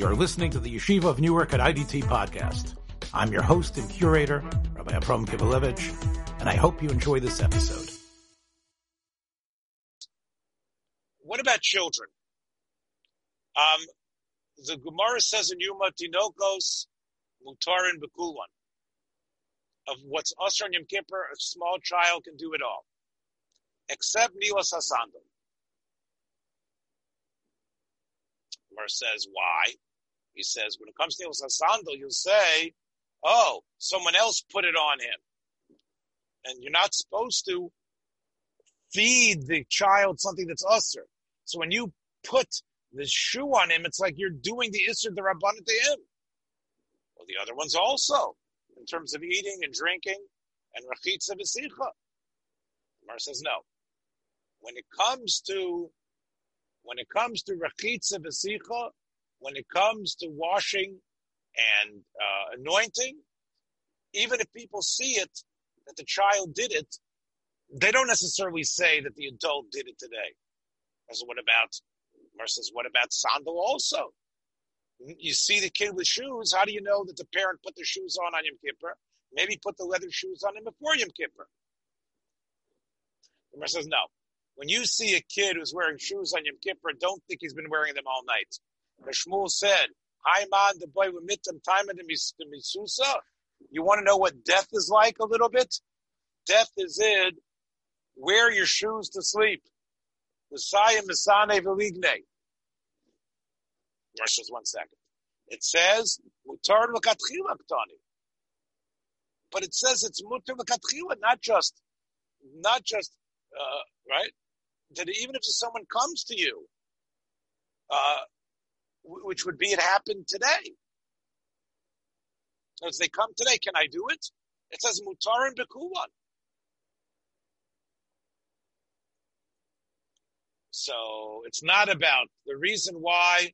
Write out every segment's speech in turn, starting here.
You're listening to the Yeshiva of Newark at IDT podcast. I'm your host and curator, Rabbi Abram Kibalevich, and I hope you enjoy this episode. What about children? Um, the Gemara says in Yuma Tinokos Mutarin Bekulwan. Of what's Asr and Yom Kippur, a small child can do it all. Except Nilas Hasandal. Gemara says, why? He says, when it comes to Nilas Hasandal, you'll say, oh, someone else put it on him. And you're not supposed to feed the child something that's usr. So when you put the shoe on him, it's like you're doing the isser the rabbanon to him. Well, the other ones also, in terms of eating and drinking and rachitza v'sicha. Mar says no. When it comes to when it comes to rachitza v'sicha, when it comes to washing and uh, anointing, even if people see it that the child did it, they don't necessarily say that the adult did it today. So what about Mar says, what about sandal also? You see the kid with shoes, how do you know that the parent put the shoes on on Yom Kippur? Maybe put the leather shoes on him before Yom Kippur. The says, no. When you see a kid who's wearing shoes on Yom Kippur, don't think he's been wearing them all night. The Shmuel said, man, the boy with mitzvah time and the misusa. You want to know what death is like a little bit? Death is in wear your shoes to sleep. Messiah Misane Veligne. Just one second. It says, But it says it's L'katchila, not just, not just, uh, right? That even if someone comes to you, uh, which would be it happened today. As they come today, can I do it? It says Mutar and Bekulan. So it's not about the reason why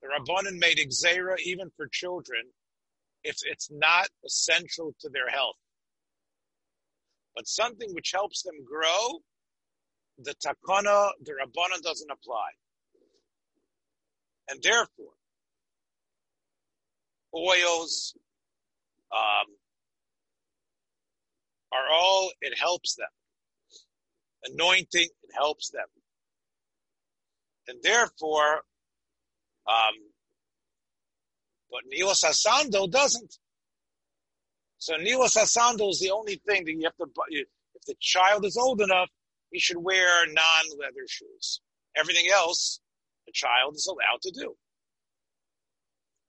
the Rabbanan made Xera even for children. It's, it's not essential to their health. But something which helps them grow, the takana, the Rabbanan doesn't apply. And therefore, oils um, are all, it helps them. Anointing, it helps them. And therefore, um, but Nilas Hasandal doesn't. So Nilas Hasandal is the only thing that you have to, if the child is old enough, he should wear non-leather shoes. Everything else, the child is allowed to do.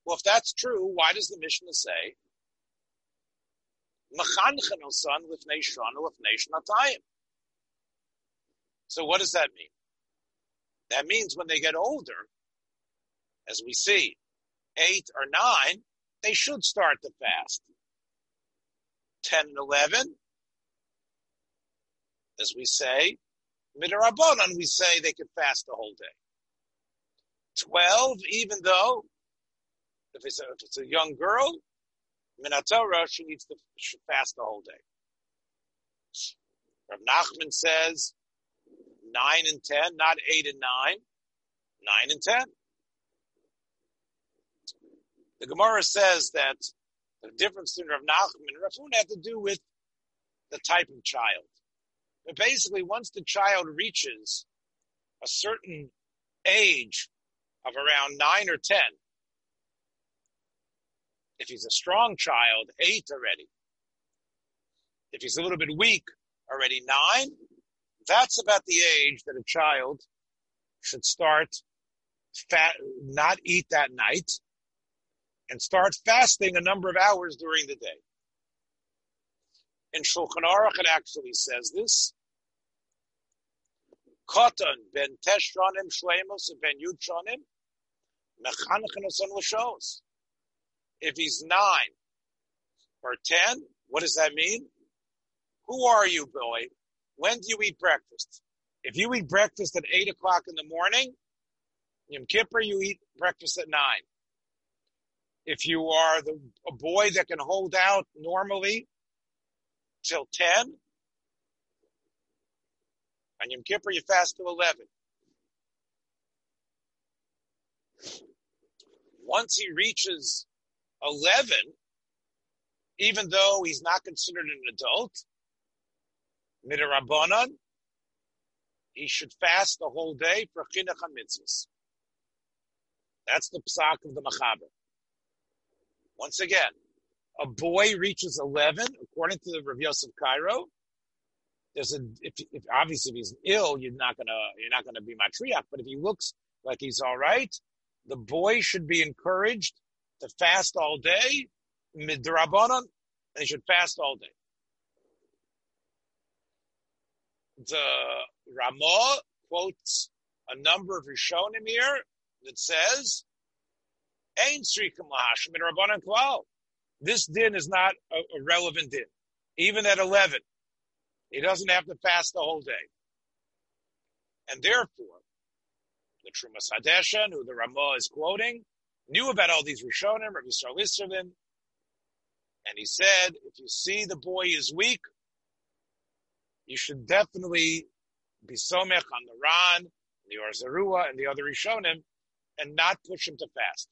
Well, if that's true, why does the Mishnah say, son with? So what does that mean? That means when they get older, as we see, eight or nine, they should start the fast. 10 and 11, as we say, midarabonon, we say they can fast the whole day. 12, even though, if it's a, if it's a young girl, Minatorah, she needs to fast the whole day. Rav Nachman says, 9 and 10, not 8 and 9, 9 and 10. The Gemara says that the difference between Rav Nachman and Rav Huna had to do with the type of child. But basically, once the child reaches a certain age of around nine or ten, if he's a strong child, eight already. If he's a little bit weak, already nine. That's about the age that a child should start fat, not eat that night and start fasting a number of hours during the day. In Shulchan Aruch, it actually says this. Kotan ben teshronim shleimos ben yudshonim mechanchenos l'shos. If he's nine or ten, what does that mean? Who are you, boy? When do you eat breakfast? If you eat breakfast at eight o'clock in the morning, Yom Kippur, you eat breakfast at nine if you are the, a boy that can hold out normally till 10, on Yom Kippur you fast till 11. Once he reaches 11, even though he's not considered an adult, midrabanan, he should fast the whole day for chinuch. That's the psak of the machaber. Once again, a boy reaches 11, according to the Rav Yosef Karo, there's a, if, if obviously if he's ill, you're not gonna, you're not gonna be matriach, but if he looks like he's all right, the boy should be encouraged to fast all day, midrabanan, and he should fast all day. The Ramah quotes a number of Rishonim here that says, klal. This din is not a, a relevant din. Even at 11, he doesn't have to fast the whole day. And therefore, the Trumas Hadeshen, who the Ramah is quoting, knew about all these Rishonim, Rabbi Yisrael Isserlein, and he said, if you see the boy is weak, you should definitely be somech on the Ran, the Or Zarua, and the other Rishonim, and not push him to fast.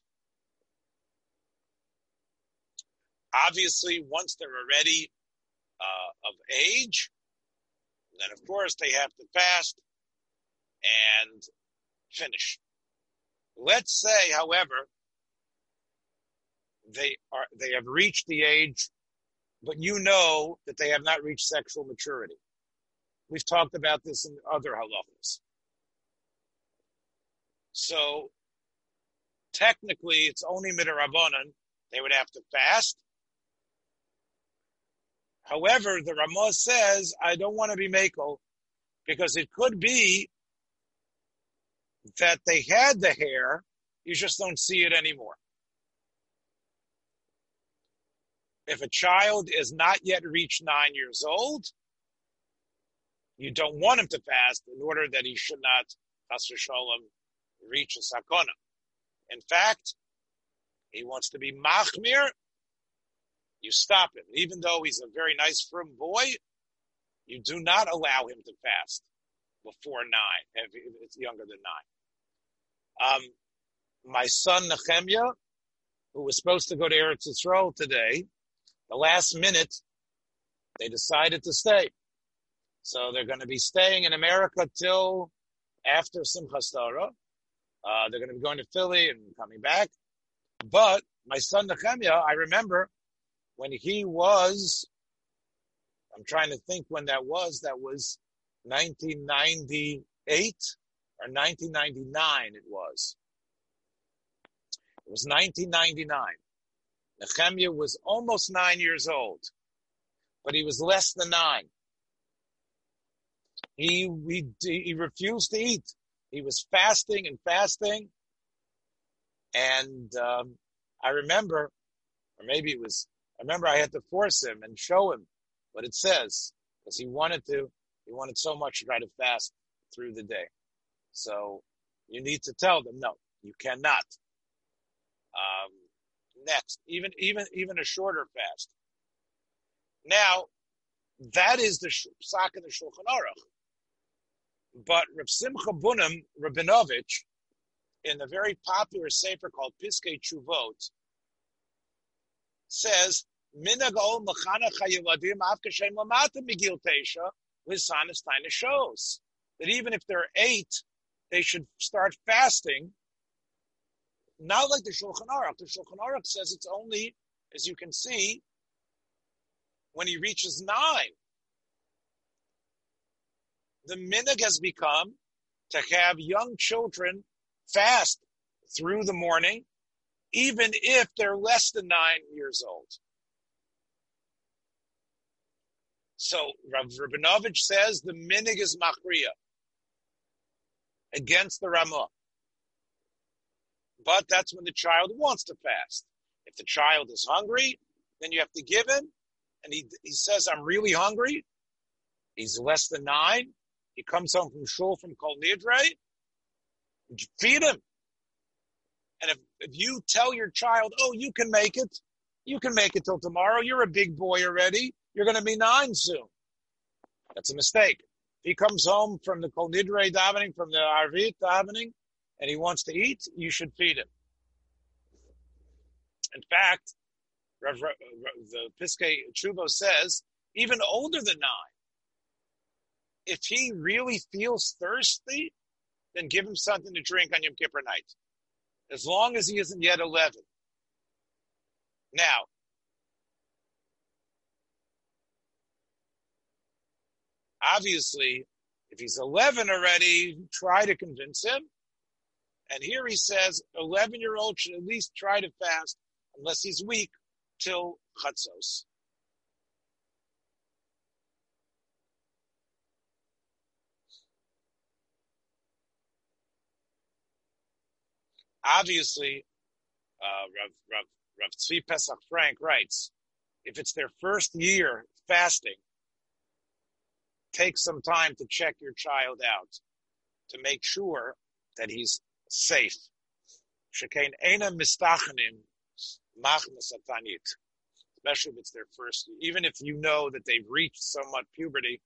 Obviously, once they're already uh, of age, then of course they have to fast and finish. Let's say, however, they are they have reached the age, but you know that they have not reached sexual maturity. We've talked about this in other halachas. So technically, it's only midrabanan. They would have to fast. However, the Ramah says, I don't want to be Mako because it could be that they had the hair, you just don't see it anymore. If a child is not yet reached nine years old, you don't want him to fast in order that he should not, Shalom, reach a sakona. In fact, he wants to be machmir. You stop him. Even though he's a very nice, firm boy, you do not allow him to fast before nine, if it's younger than nine. Um, my son Nehemiah, who was supposed to go to Eretz Yisrael today, the last minute, they decided to stay. So they're going to be staying in America till after Simchas Torah. Uh, they're going to be going to Philly and coming back. But my son Nehemiah, I remember when he was, I'm trying to think when that was, that was 1998 or 1999 it was. It was 1999. Nehemiah was almost nine years old, but he was less than nine. He, he, he refused to eat. He was fasting and fasting. And um, I remember, or maybe it was, I remember I had to force him and show him what it says because he wanted to, he wanted so much to try to fast through the day. So you need to tell them, no, you cannot. Um, next, even, even, even a shorter fast. Now, that is the psak of the Shulchan Aruch. But Reb Simcha Bunim Rabinovich, in the very popular sefer called Piskei Chuvot, says, Minagol Mechanach HaYeladim Avkashem Lamata Migil Tesha Lisanis Taina shows that even if they're eight, they should start fasting. Not like the Shulchan Aruch. The Shulchan Aruch says it's only, as you can see, when he reaches nine the minig has become to have young children fast through the morning, even if they're less than nine years old. So Rav Rabinovich says the minig is machriya against the Ramah. But that's when the child wants to fast. If the child is hungry, then you have to give him. And he, he says, I'm really hungry. He's less than nine. He comes home from shul from Kol Nidre, feed him. And if, if you tell your child, oh, you can make it, you can make it till tomorrow, you're a big boy already, you're going to be nine soon. That's a mistake. If he comes home from the Kol Nidre davening, from the Arvit davening, and he wants to eat, you should feed him. In fact, the Piskei Chubo says even older than nine. If he really feels thirsty, then give him something to drink on Yom Kippur night, as long as he isn't yet eleven. Now, obviously, if he's 11 already, try to convince him. And here he says 11 year old should at least try to fast, unless he's weak, till chatzos. Obviously, uh, Rav, Rav, Rav Tzvi Pesach Frank writes, if it's their first year fasting, take some time to check your child out to make sure that he's safe. Shekain ena mistachanim satanit. Especially if it's their first, even if you know that they've reached somewhat puberty,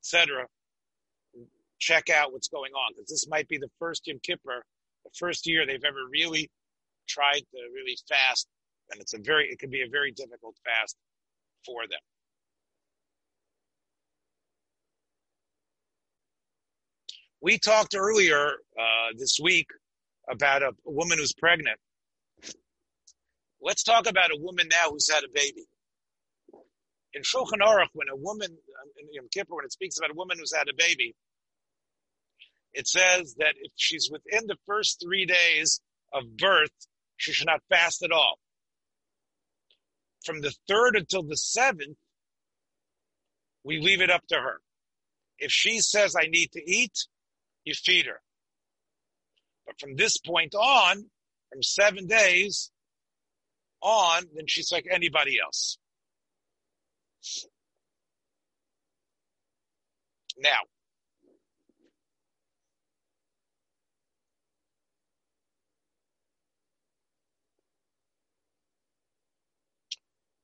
etc. Check out what's going on because this might be the first Yom Kippur, the first year they've ever really tried to really fast, and it's a very, it can be a very difficult fast for them. We talked earlier uh, this week about a, a woman who's pregnant. Let's talk about a woman now who's had a baby. In Shulchan Aruch, when a woman in Yom Kippur, when it speaks about a woman who's had a baby, it says that if she's within the first three days of birth, she should not fast at all. From the third until the seventh, we leave it up to her. If she says, I need to eat, you feed her. But from this point on, from seven days on, then she's like anybody else. Now,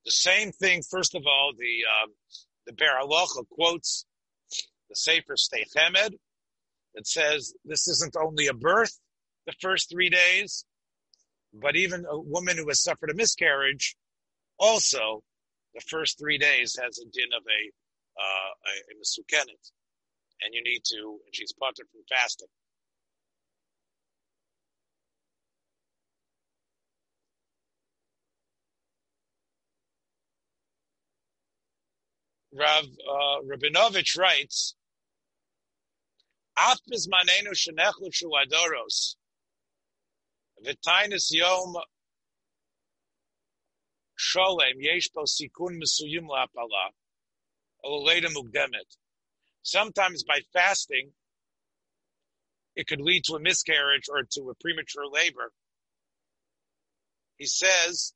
the same thing. First of all, the uh, the Halacha quotes the Sefer Sdei It says this isn't only a birth, the first three days, but even a woman who has suffered a miscarriage, also the first three days has a din of a uh, a, a misukenet, and you need to, and she's parted from fasting. Rav uh, Rabinovich writes Sometimes by fasting, it could lead to a miscarriage or to a premature labor. He says,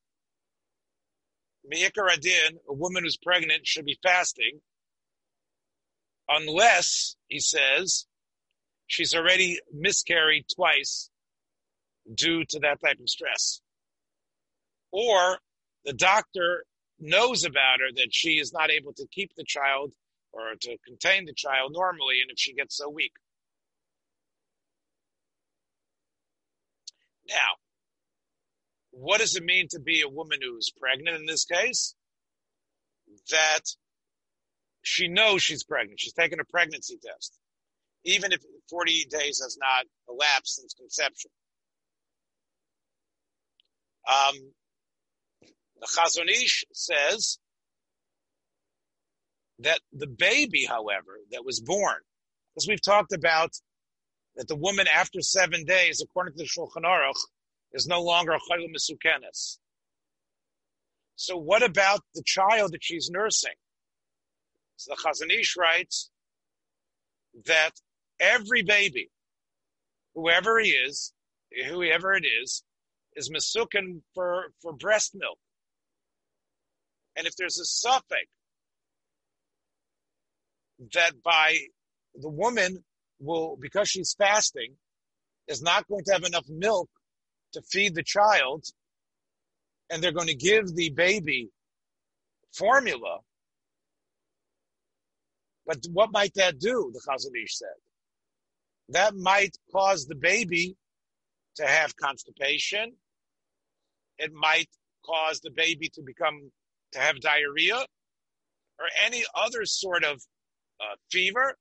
Me'ikar adin, a woman who's pregnant should be fasting, unless, he says, she's already miscarried twice due to that type of stress. Or the doctor knows about her that she is not able to keep the child or to contain the child normally, and if she gets so weak. Now, what does it mean to be a woman who's pregnant in this case? That she knows she's pregnant. She's taken a pregnancy test even if 40 days has not elapsed since conception. Um, the Chazon Ish says that the baby, however, that was born, because we've talked about that the woman after seven days, according to the Shulchan Aruch, is no longer a chayil misukenes. So what about the child that she's nursing? So the Chazon Ish writes that every baby, whoever he is, whoever it is, is masukin for, for breast milk. And if there's a suffix that by the woman will, because she's fasting, is not going to have enough milk to feed the child, and they're going to give the baby formula. But what might that do? The Chazon Ish said that might cause the baby to have constipation. It might cause the baby to become to have diarrhea or any other sort of uh, fever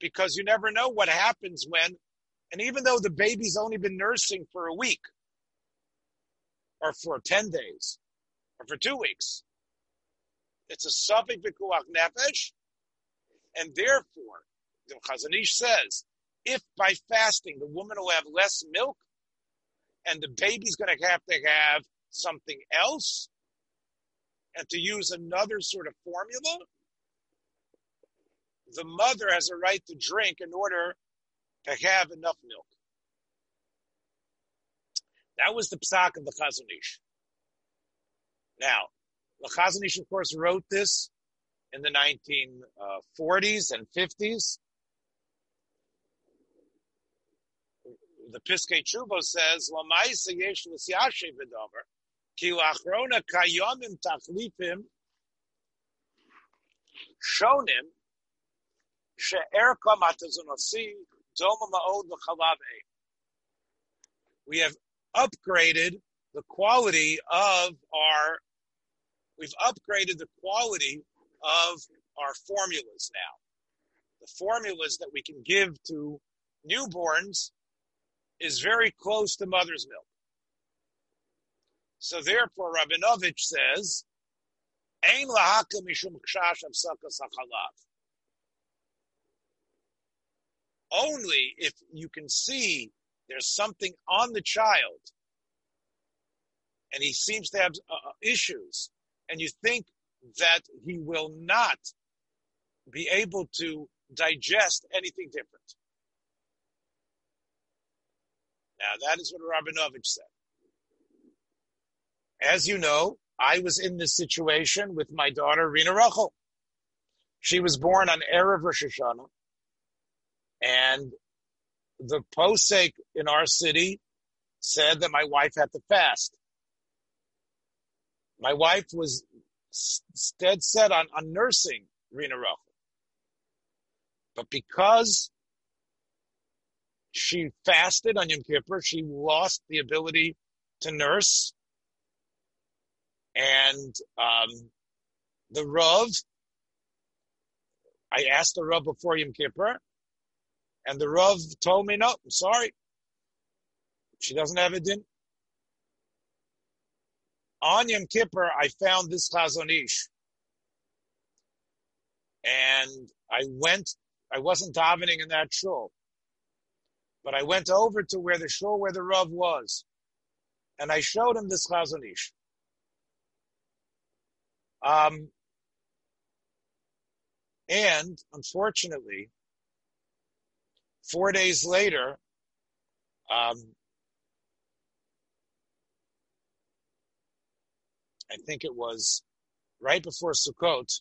because you never know what happens when and even though the baby's only been nursing for a week or for 10 days or for two weeks it's a safek v'kuach nefesh and therefore the Chazon Ish says if by fasting the woman will have less milk and the baby's going to have to have something else and to use another sort of formula, the mother has a right to drink in order to have enough milk. That was the psak of the Chazon Ish. Now, the Chazon Ish, of course, wrote this in the 1940s uh, and 50s. The Piskei Tshuva says, "Lamaisa yesh l'siyashe v'domer, ki lachrona kayomim tachlifim shonim she'erka matazunasi doma ma'od l'chalav We have upgraded the quality of our, we've upgraded the quality of our formulas now. The formulas that we can give to newborns is very close to mother's milk. So therefore, Rabinovich says, Ein Only if you can see there's something on the child and he seems to have uh, issues and you think that he will not be able to digest anything different. Now that is what Rabinovich said. As you know, I was in this situation with my daughter Rina Rachel. She was born on Erev Rosh Hashanah, and the posek in our city said that my wife had to fast. My wife was dead set on, on nursing Rina Rachel. But because she fasted on Yom Kippur, she lost the ability to nurse. And um, the Rav, I asked the Rav before Yom Kippur, and the Rav told me, no, I'm sorry. She doesn't have a din on Yom Kippur, I found this Chazon Ish. And I went, I wasn't davening in that shul, but I went over to where the shul where the Rav was, and I showed him this Chazon Ish. Um, and unfortunately, four days later, um, I think it was right before Sukkot,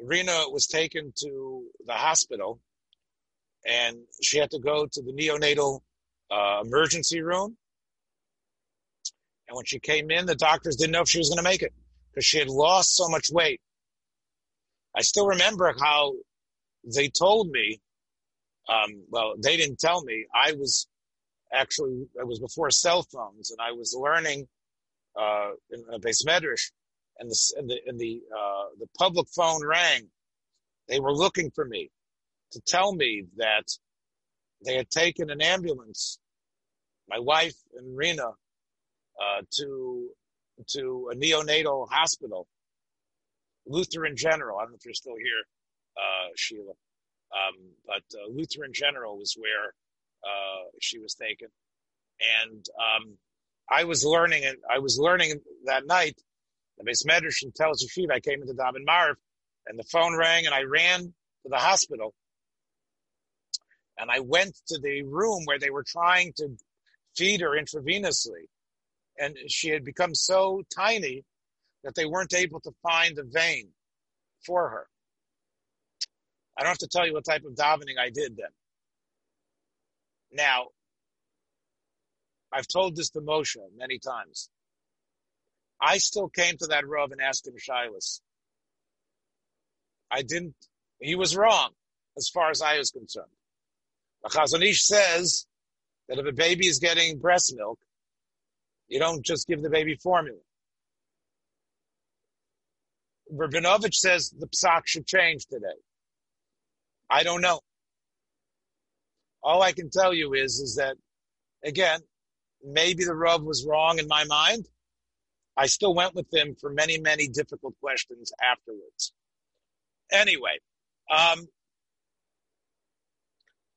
Rina was taken to the hospital and she had to go to the neonatal uh, emergency room. And when she came in, the doctors didn't know if she was going to make it because she had lost so much weight. I still remember how they told me, um, well, they didn't tell me. I was actually, it was before cell phones and I was learning uh, in a beis medrash, and the and the and the uh, the public phone rang. They were looking for me to tell me that they had taken an ambulance, my wife and Rena, uh, to to a neonatal hospital, Lutheran General. I don't know if you're still here, uh, Sheila, um, but uh, Lutheran General was where uh, she was taken, and um, I was learning it. I was learning that night. The beis medrash and Telz Yeshiva. I came into Daven Maariv, and the phone rang, and I ran to the hospital. And I went to the room where they were trying to feed her intravenously, and she had become so tiny that they weren't able to find a vein for her. I don't have to tell you what type of davening I did then. Now, I've told this to Moshe many times. I still came to that Rav and asked him Shilas. I didn't, he was wrong as far as I was concerned. The says that if a baby is getting breast milk, You don't just give the baby formula. Rabinovich says the psak should change today. I don't know. All I can tell you is, is that again, maybe the Rav was wrong in my mind. I still went with him for many, many difficult questions afterwards. Anyway, um,